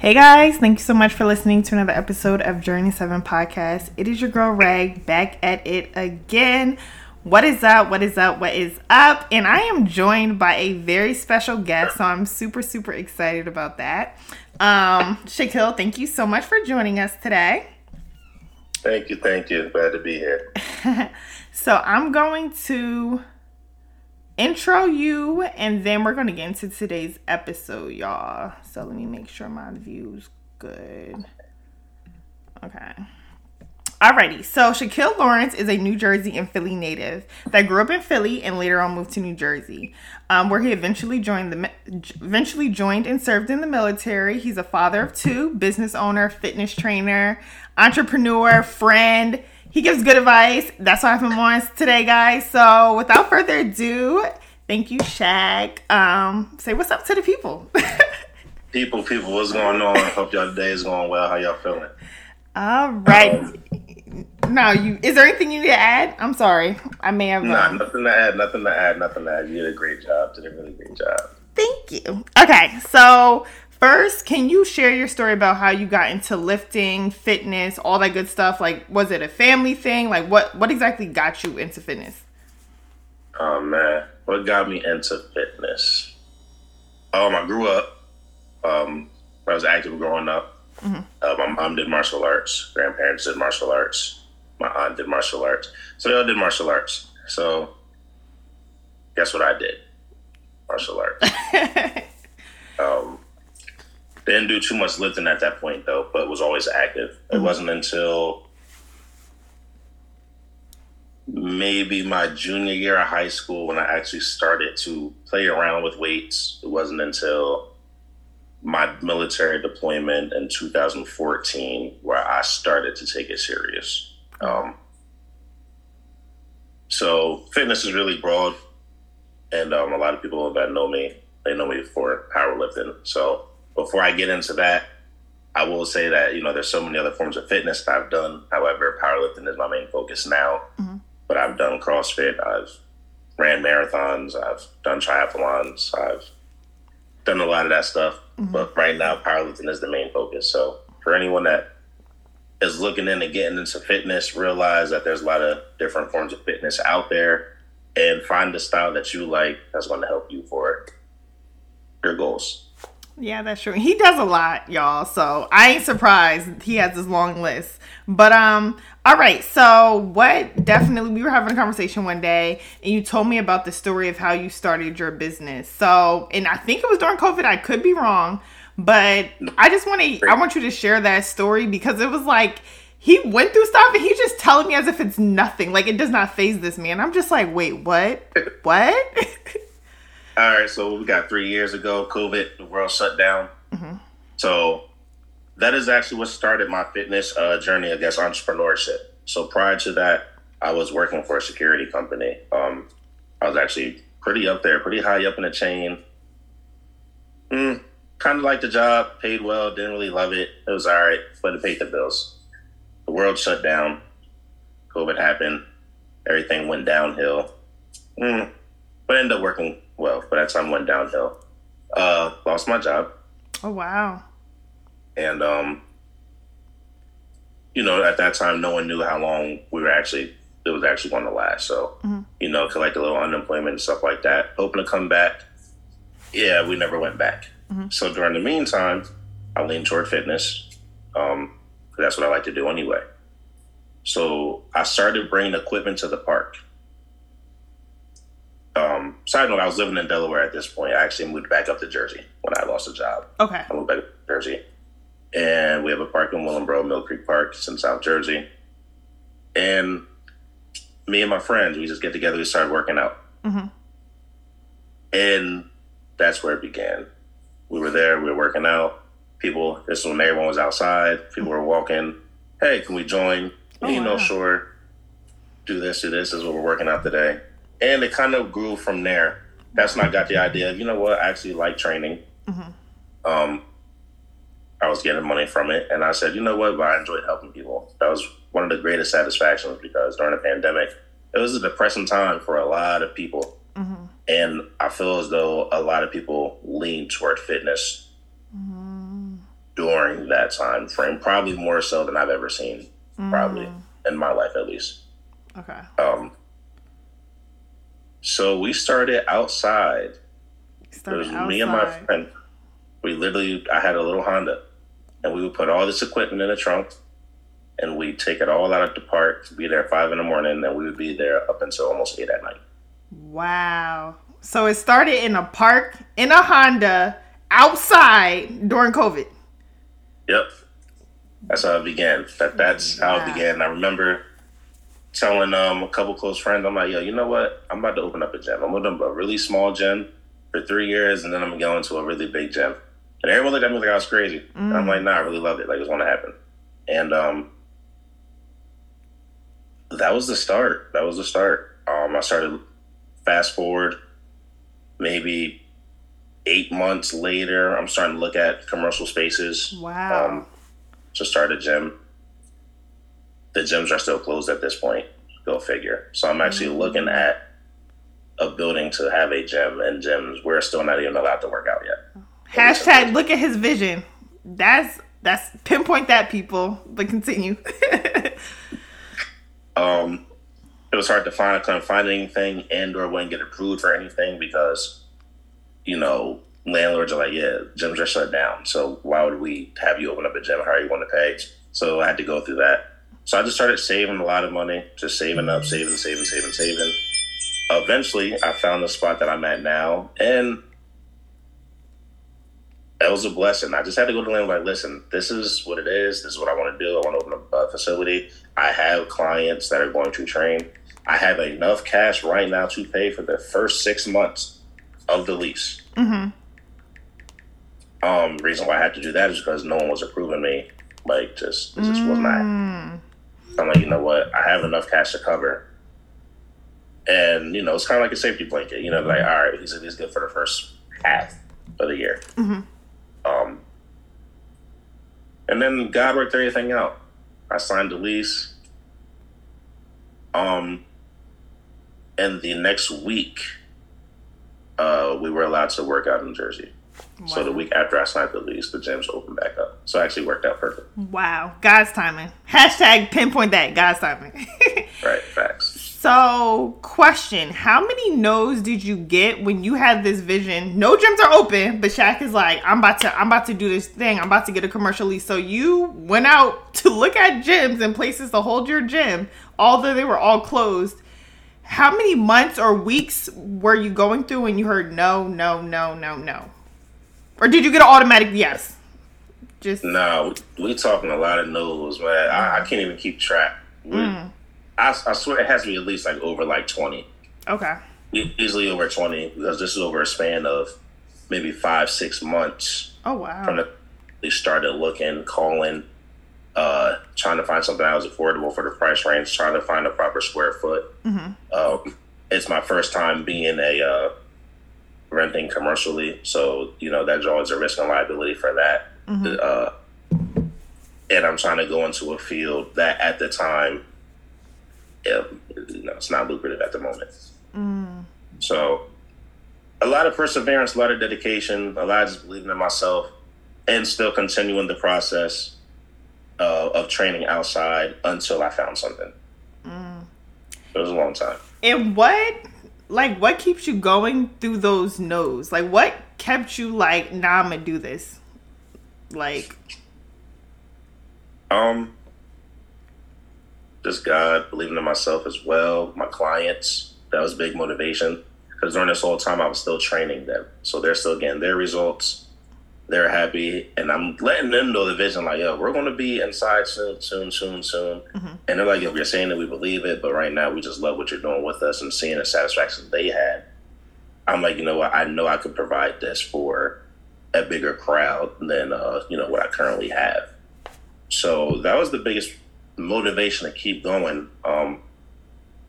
Hey guys, thank you so much for listening to another episode of Journey 7 Podcast. It is your girl Reg back at it again. What is up? What is up? What is up? And I am joined by a very special guest, so I'm super, super excited about that. Um, Shakil, thank you so much for joining us today. Thank you, thank you. Glad to be here. so I'm going to intro you and then we're gonna get into today's episode y'all. So let me make sure my view's good. Okay. Alrighty, so Shakil Lawrence is a New Jersey and Philly native that grew up in Philly and later on moved to New Jersey, um, where he eventually joined the eventually joined and served in the military. He's a father of two, business owner, fitness trainer, entrepreneur, friend, he gives good advice. That's why I have him on today, guys. So without further ado, thank you, Shaq. Um, say what's up to the people. people, people, what's going on? Hope y'all day is going well. How y'all feeling? All right. Um, no, you. Is there anything you need to add? I'm sorry, I may have. Nah, um, nothing to add. Nothing to add. Nothing to add. You did a great job. Did a really great job. Thank you. Okay, so First, can you share your story about how you got into lifting, fitness, all that good stuff? Like, was it a family thing? Like, what what exactly got you into fitness? Oh man, what got me into fitness? Um, I grew up. Um, I was active growing up. Mm-hmm. Uh, my mom did martial arts. Grandparents did martial arts. My aunt did martial arts. So they all did martial arts. So guess what I did? Martial arts. didn't do too much lifting at that point though, but was always active. Mm-hmm. It wasn't until maybe my junior year of high school when I actually started to play around with weights. It wasn't until my military deployment in 2014 where I started to take it serious. Um, so fitness is really broad, and um, a lot of people that know me, they know me for powerlifting. So before I get into that, I will say that you know there's so many other forms of fitness that I've done. However, powerlifting is my main focus now. Mm-hmm. But I've done CrossFit. I've ran marathons. I've done triathlons. I've done a lot of that stuff. Mm-hmm. But right now, powerlifting is the main focus. So for anyone that is looking into getting into fitness, realize that there's a lot of different forms of fitness out there, and find the style that you like that's going to help you for your goals. Yeah, that's true. He does a lot, y'all. So I ain't surprised he has this long list. But um, all right. So what? Definitely, we were having a conversation one day, and you told me about the story of how you started your business. So, and I think it was during COVID. I could be wrong, but I just want to. I want you to share that story because it was like he went through stuff and he's just telling me as if it's nothing. Like it does not phase this man. I'm just like, wait, what? what? All right, so we got three years ago, COVID, the world shut down. Mm-hmm. So that is actually what started my fitness uh, journey, I guess, entrepreneurship. So prior to that, I was working for a security company. Um, I was actually pretty up there, pretty high up in the chain. Mm, kind of liked the job, paid well, didn't really love it. It was all right, but it paid the bills. The world shut down. COVID happened. Everything went downhill. Mm, but ended up working well, but that time went downhill. Uh, lost my job. Oh wow! And um, you know, at that time, no one knew how long we were actually it was actually going to last. So, mm-hmm. you know, collect a little unemployment and stuff like that. Hoping to come back. Yeah, we never went back. Mm-hmm. So during the meantime, I leaned toward fitness. Um, that's what I like to do anyway. So I started bringing equipment to the park side note, I was living in Delaware at this point. I actually moved back up to Jersey when I lost a job. Okay. I moved back to Jersey. And we have a park in Willingboro, Mill Creek Park. It's in South Jersey. And me and my friends, we just get together, we start working out. Mm-hmm. And that's where it began. We were there, we were working out. people. This is when everyone was outside. People were walking. Hey, can we join? Oh, you know, wow. sure. Do this, do this. This is what we're working out today. And it kind of grew from there. That's when I got the idea of, you know what, I actually like training. Um, I was getting money from it. And I said, you know what, but I enjoyed helping people. That was one of the greatest satisfactions because during the pandemic, it was a depressing time for a lot of people. And I feel as though a lot of people lean toward fitness during that time frame, probably more so than I've ever seen, probably in my life at least. Okay. Um, so we started outside. It Started was me and my friend. We literally, I had a little Honda, and we would put all this equipment in the trunk, and we'd take it all out of the park, to be there at five in the morning, and then we would be there up until almost eight at night. Wow. So it started in a park in a Honda outside during COVID. Yep. That's how it began. That that's how it began. I remember telling um a couple close friends, I'm like, yo, you know what? I'm about to open up a gym. I'm opening up a really small gym for three years, and then I'm going to a really big gym. And everyone looked at me like I was crazy. And I'm like, nah, I really loved it. Like it's going to happen. And um, that was the start. That was the start. Um, I started fast forward, maybe eight months later. I'm starting to look at commercial spaces Wow. um, to start a gym. The gyms are still closed at this point. Go figure. So I'm actually looking at a building to have a gym, and gyms we're still not even allowed to work out yet. Hashtag look at his vision. That's that's pinpoint that people. But continue. Um, it was hard to find. I couldn't find anything, and or wouldn't get approved for anything because, you know, landlords are like, yeah, gyms are shut down. So why would we have you open up a gym? How are you going to pay? So I had to go through that. So I just started saving a lot of money, just saving up, saving, saving, saving, saving. Eventually, I found the spot that I'm at now, and that was a blessing. I just had to go to the landlord like, listen, this is what it is. This is what I want to do. I want to open a facility. I have clients that are going to train. I have enough cash right now to pay for the first six months of the lease. hmm Um, reason why I had to do that is because no one was approving me. Like, just it just was not. I'm like, you know what? I have enough cash to cover. And, you know, it's kind of like a safety blanket. You know, like, all right, he's, he's good for the first half of the year. Mhm. Um, and then God worked everything out. I signed the lease. Um, and the next week, uh, we were allowed to work out in Jersey. So the week after I signed the lease, the gyms opened back up. So it actually worked out perfect. Wow. God's timing. Hashtag pinpoint that. God's timing. Right, facts. so, question How many no's did you get when you had this vision? No gyms are open, but Shaq is like, I'm about to I'm about to do this thing. I'm about to get a commercial lease. So you went out to look at gyms and places to hold your gym, although they were all closed. How many months or weeks were you going through when you heard no, no, no, no, no? Or did you get an automatic yes? Just No, we, we talking a lot of no's, man. I, I can't even keep track. Mm. I, I swear it has to be at least like over like 20. okay. Easily over 20 because this is over a span of maybe five, six months Oh from wow. the they started looking, calling, uh, trying to find something that was affordable for the price range, trying to find a proper square foot. Mhm. Um, it's my first time being a uh, renting commercially, so you know that draws a risk and liability for that. Mhm. Uh, and I'm trying to go into a field that at the time, yeah, you know, it's not lucrative at the moment. Mm. So, a lot of perseverance, a lot of dedication, a lot of just believing in myself, and still continuing the process uh, of training outside until I found something. Mm. It was a long time. And what, like, what keeps you going through those no's? Like, what kept you like, nah, I'm gonna do this? Like, Um, just God, believing in myself as well, my clients. That was big motivation because during this whole time I was still training them, so they're still getting their results. They're happy, and I'm letting them know the vision. Like, yo, we're going to be inside soon, soon, soon, soon. Mhm. And they're like, yo, we're saying that we believe it, but right now we just love what you're doing with us and seeing the satisfaction they had. I'm like, you know what? I know I could provide this for a bigger crowd than uh, you know what I currently have. So that was the biggest motivation to keep going. Um,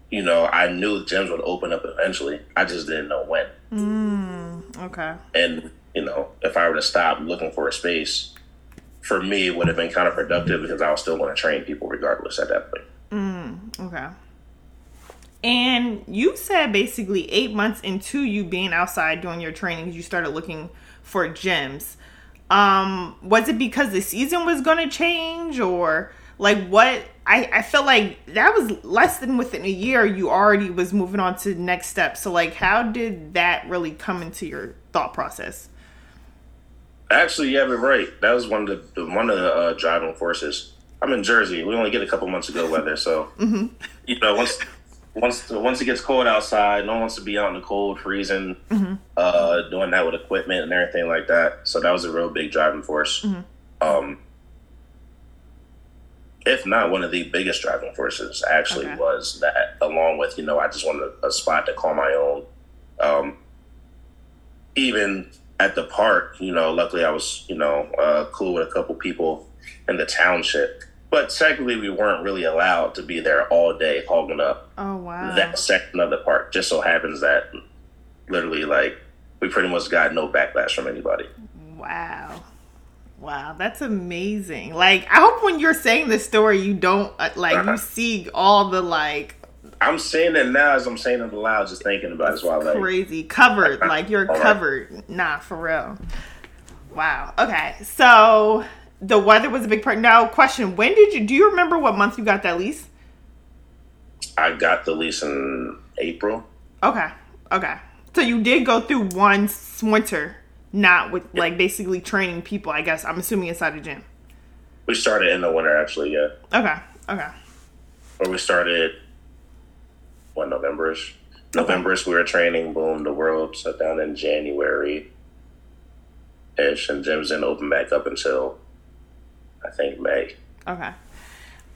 you know, I knew gyms would open up eventually. I just didn't know when. Mm, okay. And you know, if I were to stop looking for a space, for me, it would have been counterproductive because I was still going to train people regardless at that point. Mm, okay. And you said basically eight months into you being outside doing your trainings, you started looking for gyms. Um, was it because the season was going to change or like what? I, I feel like that was less than within a year you already was moving on to the next step. So like how did that really come into your thought process? Actually, you have it right. That was one of the one of the uh, driving forces. I'm in Jersey. We only get a couple months of good weather, so mm-hmm. you know once once once it gets cold outside, no one wants to be out in the cold, freezing, mm-hmm. uh, doing that with equipment and everything like that. So that was a real big driving force. Mm-hmm. Um, if not one of the biggest driving forces, actually okay. was that. Along with you know, I just wanted a, a spot to call my own. Um, even at the park, you know, luckily I was, you know, uh, cool with a couple people in the township. But technically, we weren't really allowed to be there all day hogging up oh, wow. that section of the park. Just so happens that literally, like, we pretty much got no backlash from anybody. Wow. Wow, that's amazing. Like, I hope when you're saying this story, you don't, uh, like, uh-huh. you see all the, like, I'm saying it now as I'm saying it aloud, just thinking about it. That's why I like crazy covered, like you're covered. Right. Nah, for real. Wow. Okay, so the weather was a big part. Now, question: When did you? Do you remember what month you got that lease? I got the lease in April. Okay. Okay. So you did go through one winter, not with like basically training people. I guess I'm assuming inside the gym. We started in the winter, actually. Yeah. Okay. Okay. Or we started what Novemberish. Novemberish we were training. Boom, the world shut down in January. Ish, and gyms didn't open back up until I think May. Okay.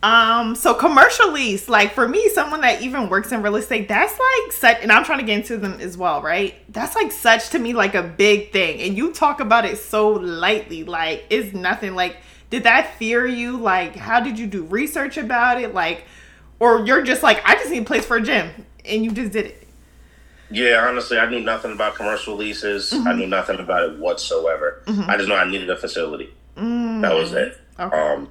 Um, so commercial lease, like for me, someone that even works in real estate, that's like such, and I'm trying to get into them as well, right? That's like such to me like a big thing, and you talk about it so lightly, like it's nothing. Like, did that fear you? Like, how did you do research about it? Like, or you're just like, I just need a place for a gym, and you just did it. Yeah, honestly, I knew nothing about commercial leases. Mm-hmm. I knew nothing about it whatsoever. Mm-hmm. I just know I needed a facility. Mm-hmm. That was it. Okay. Um,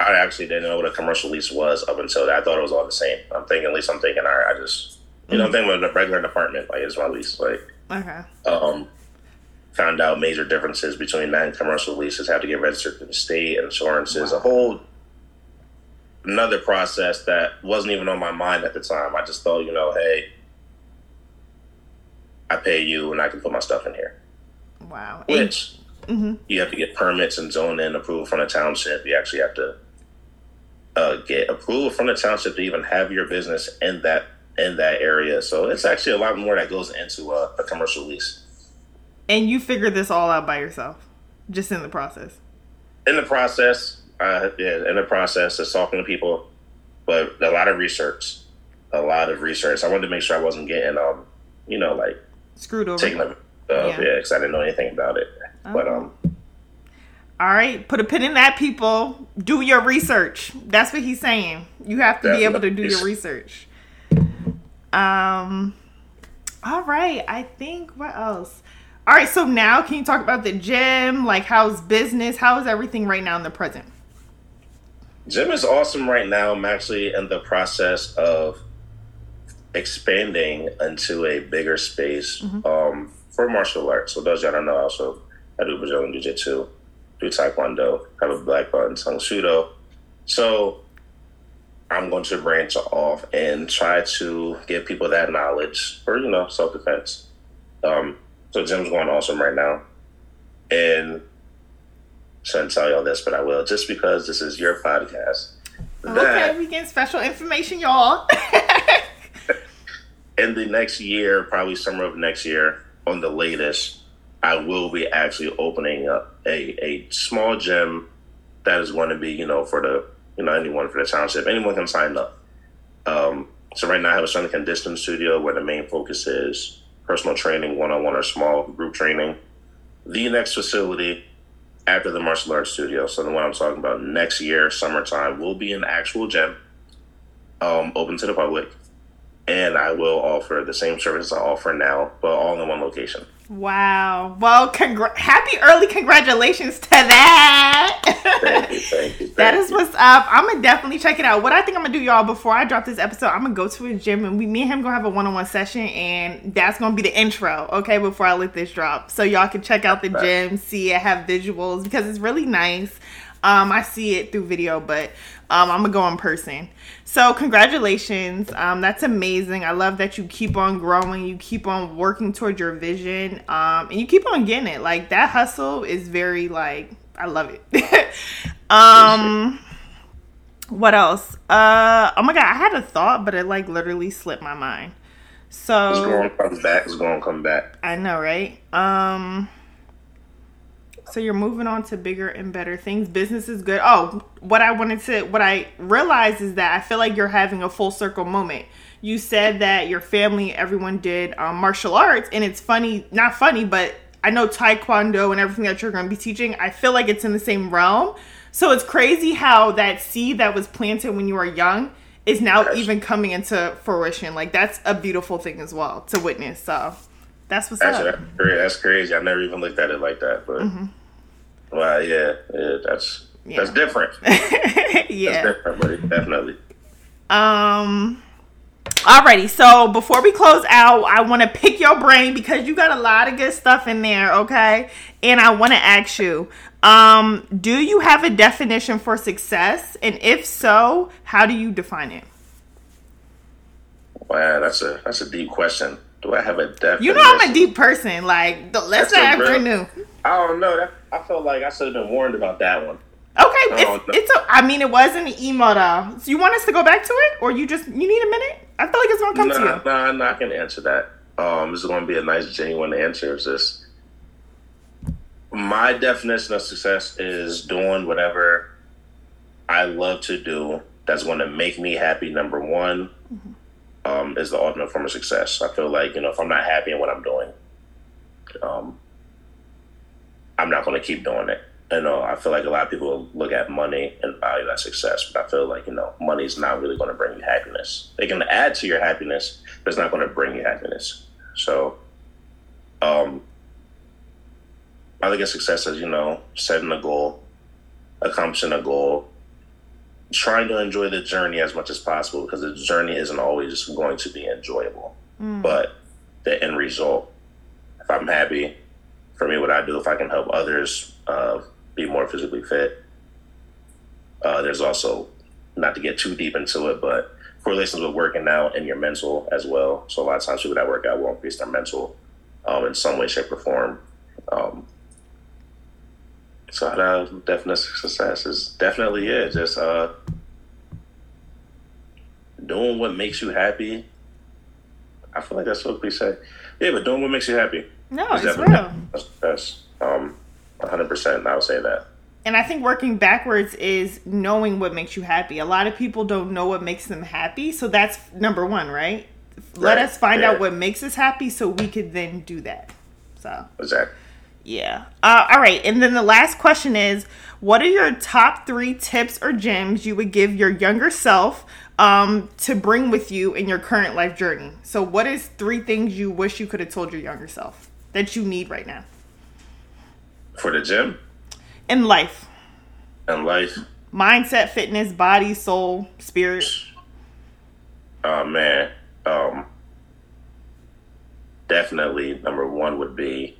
I actually didn't know what a commercial lease was up until that. I thought it was all the same. I'm thinking, at least I'm thinking, all right, I just, you know, I'm mm-hmm. thinking of a regular apartment, like it's my lease. Like, okay. Um, found out major differences between that and commercial leases. Have to get registered to the state, and insurances, wow. a whole another process that wasn't even on my mind at the time. I just thought, you know, hey, I pay you and I can put my stuff in here. Wow. Which mm-hmm. you have to get permits and zone zoning approval from the township. You actually have to uh, get approval from the township to even have your business in that in that area. So it's actually a lot more that goes into a, a commercial lease. And you figured this all out by yourself, just in the process. In the process, uh, yeah, in the process of talking to people, but a lot of research, a lot of research. I wanted to make sure I wasn't getting, um, you know, like screwed over. Taking uh, yeah, because I didn't know anything about it. Oh. But um. All right, put a pin in that, people. Do your research. That's what he's saying. You have to be able to do your research. Um. All right, I think what else? All right, so now can you talk about the gym? Like, how's business? How is everything right now in the present? Gym is awesome right now. I'm actually in the process of expanding into a bigger space mm-hmm. um, for martial arts. So those y'all don't know, also I do Brazilian Jiu Jitsu, do Taekwondo, have a black belt in Tang Soo So I'm going to branch off and try to give people that knowledge for, you know, self defense. Um, so gym's going awesome right now. And shouldn't tell y'all this, but I will, just because this is your podcast. Okay, we get special information, y'all. in the next year, probably summer of next year, on the latest, I will be actually opening up a, a small gym that is going to be, you know, for the, you know, anyone for the township. Anyone can sign up. Um, so right now I have a strength and conditioning studio where the main focus is personal training, one-on-one or small group training. the next facility after the martial arts studio, so the one I'm talking about next year, summertime, will be an actual gym, um, open to the public, and I will offer the same services I offer now, but all in one location. Wow. Well, congr- happy early congratulations to that. Thank you, thank you. Thank That is what's up. I'm gonna definitely check it out. What I think I'm gonna do, y'all, before I drop this episode, I'm gonna go to a gym and we, me and him, gonna have a one-on-one session, and that's gonna be the intro, okay? Before I let this drop, so y'all can check out the gym, see it, have visuals because it's really nice. Um, I see it through video, but um, I'm gonna go in person. So congratulations. Um, that's amazing. I love that you keep on growing. You keep on working towards your vision. Um, and you keep on getting it. Like that hustle is very like I love it. um, what else? Uh, oh my god, I had a thought, but it like literally slipped my mind. It's So going to come back. It's going to come back. I know, right? Um so you're moving on to bigger and better things. Business is good. Oh, what I wanted to what I realized is that I feel like you're having a full circle moment. You said that your family, everyone did um, martial arts, and it's funny, not funny, but I know Taekwondo and everything that you're going to be teaching. I feel like it's in the same realm. So it's crazy how that seed that was planted when you were young is now Yes. even coming into fruition. Like that's a beautiful thing as well to witness. So that's what's Actually, up. that's that's crazy. I never even looked at it like that. But well, yeah, yeah, that's that's Yeah. different. That's yeah. different, buddy. Definitely. Um. Alrighty, so before we close out, I want to pick your brain because you got a lot of good stuff in there, okay? And I want to ask you, um, do you have a definition for success? And if so, how do you define it? Wow, that's a that's a deep question. Do I have a definition? You know I'm a deep person. Like, the, let's That's not a real- afternoon. I don't know. That, I felt like I should have been warned about that one. Okay, it's, it's a, I mean, it was the email though. So you want us to go back to it, or you just you need a minute? I feel like it's gonna come to Nah, you. nah, nah, I can answer that. Um, this is going to be a nice, genuine answer. Is this? my definition of success is doing whatever I love to do that's going to make me happy. Number one um, is the ultimate form of success. I feel like you know if I'm not happy in what I'm doing, um, I'm not going to keep doing it. You know, I feel like a lot of people look at money and value that success, but I feel like you know money is not really going to bring you happiness. It can add to your happiness, but it's not going to bring you happiness. So, um, I think of success as you know setting a goal, accomplishing a goal, trying to enjoy the journey as much as possible because the journey isn't always going to be enjoyable, Mm. but the end result. If I'm happy, for me, what I do if I can help others uh, be more physically fit. Uh, there's also not to get too deep into it, but correlations with working out and your mental as well. So a lot of times people that work out will increase their mental um, in some way, shape, or form. Um, so the definition of success is definitely it. Just uh, doing what makes you happy. I feel like that's so cliche. Yeah, but doing what makes you happy. No, it's real. That's um, 100%. I'll say that. And I think working backwards is knowing what makes you happy. A lot of people don't know what makes them happy. So that's number one, right? Let us find yeah. out what makes us happy so we could then do that. So, Exactly. yeah. Uh, all right. And then the last question is what are your top three tips or gems you would give your younger self um, to bring with you in your current life journey? So, what is three things you wish you could have told your younger self that you need right now For the gym in life? and life, Mindset, fitness, body, soul, spirit. oh man, um, definitely number one would be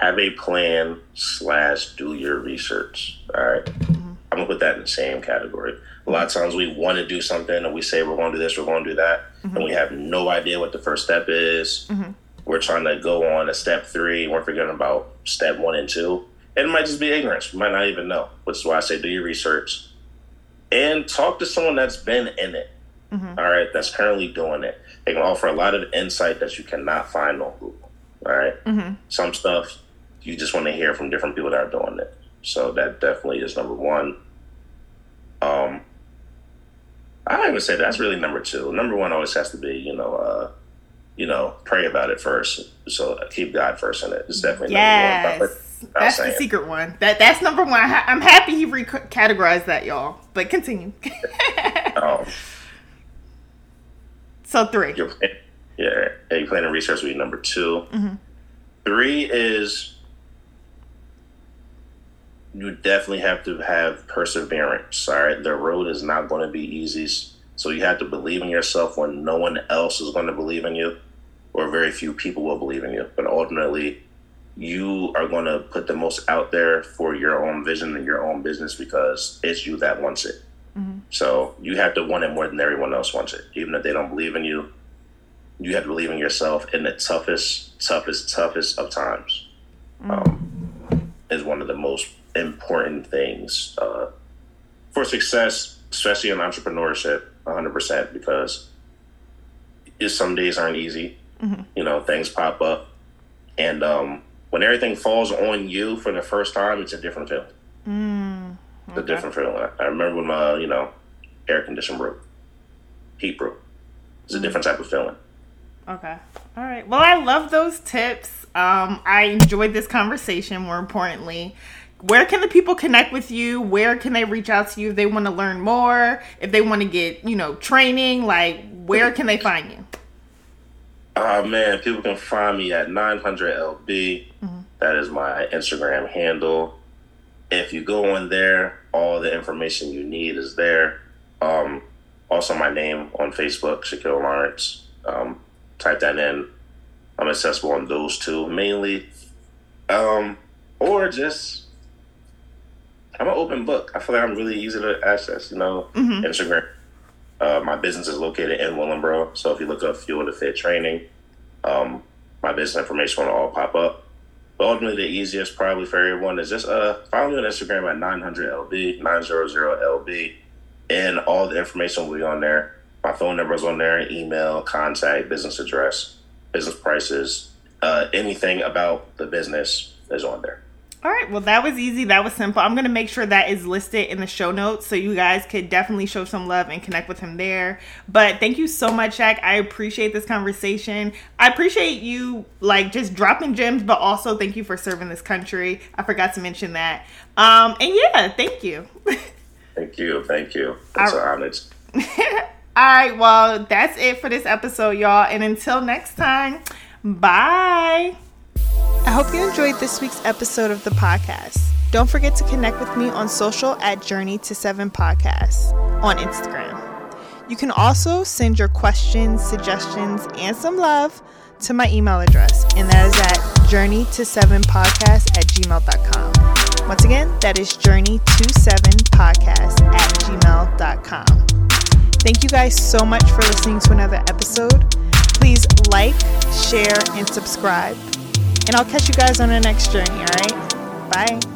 have a plan slash do your research. All right? Mm-hmm. I'm gonna put that in the same category. A lot of times we want to do something and we say we're going to do this, we're going to do that, and we mm-hmm. have no idea what the first step is. Mm-hmm. We're trying to go on to step three, we're forgetting about step one and two. And it might just be ignorance. We might not even know. Which is why I say do your research and talk to someone that's been in it. all right, that's currently doing it. They can offer a lot of insight that you cannot find on Google. All right? Mm-hmm. some stuff you just want to hear from different people that are doing it. So that definitely is number one. Um, I don't even say that's really number two. Number one always has to be, you know, uh, you know, pray about it first. So keep God first in it. It's definitely yes. number one. That's the secret one. That that's number one. I'm happy he recategorized that, y'all. But continue. um, so 3 You're, yeah, you planning research week number 2 mm-hmm. Three is you definitely have to have perseverance. All right, the road is not going to be easy, so you have to believe in yourself when no one else is going to believe in you, or very few people will believe in you. But ultimately, you are going to put the most out there for your own vision and your own business because it's you that wants it. Mm-hmm. So you have to want it more than everyone else wants it, even if they don't believe in you. You have to believe in yourself in the toughest, toughest, toughest of times. Mm-hmm. Um, is one of the most important things uh, for success, especially in entrepreneurship, 100%, because some days aren't easy. Mm-hmm. You know, things pop up. And um, when everything falls on you for the first time, it's a different feeling. Mm, okay. It's a different feeling. I remember when my, you know, air condition broke, heat broke. It's a mm. different type of feeling. Okay. All right. Well, I love those tips. Um, I enjoyed this conversation. More importantly, where can the people connect with you? Where can they reach out to you if they want to learn more? If they want to get, you know, training, like where can they find you? Oh man, people can find me at 900lb. Mm-hmm. That is my Instagram handle. If you go in there, all the information you need is there. Um, also, my name on Facebook, Shakil Lawrence. Um, type that in. I'm accessible on those two mainly. Um, or just I'm an open book. I feel like I'm really easy to access. You know, mm-hmm. Instagram. Uh, my business is located in Willingboro, so if you look up Fuel to Fit Training, um, my business information will all pop up. But ultimately, the easiest probably for everyone is just uh, follow me on Instagram at 900lb 900lb, and all the information will be on there. My phone number is on there, email, contact, business address, business prices, uh, anything about the business is on there. All right, well, that was easy. That was simple. I'm going to make sure that is listed in the show notes so you guys could definitely show some love and connect with him there. But thank you so much, Shaq. I appreciate this conversation. I appreciate you, like, just dropping gems, but also thank you for serving this country. I forgot to mention that. Um, and yeah, thank you. thank you. Thank you. It's an honor. All right, well, that's it for this episode, y'all. And until next time, bye. I hope you enjoyed this week's episode of the podcast. Don't forget to connect with me on social at Journey to Seven Podcasts on Instagram. You can also send your questions, suggestions, and some love to my email address, and that is at journey to seven podcast at gmail.com. Once again, that is journey to seven podcast at gmail.com. Thank you guys so much for listening to another episode. Please like, share, and subscribe. And I'll catch you guys on the next journey, all right? Bye.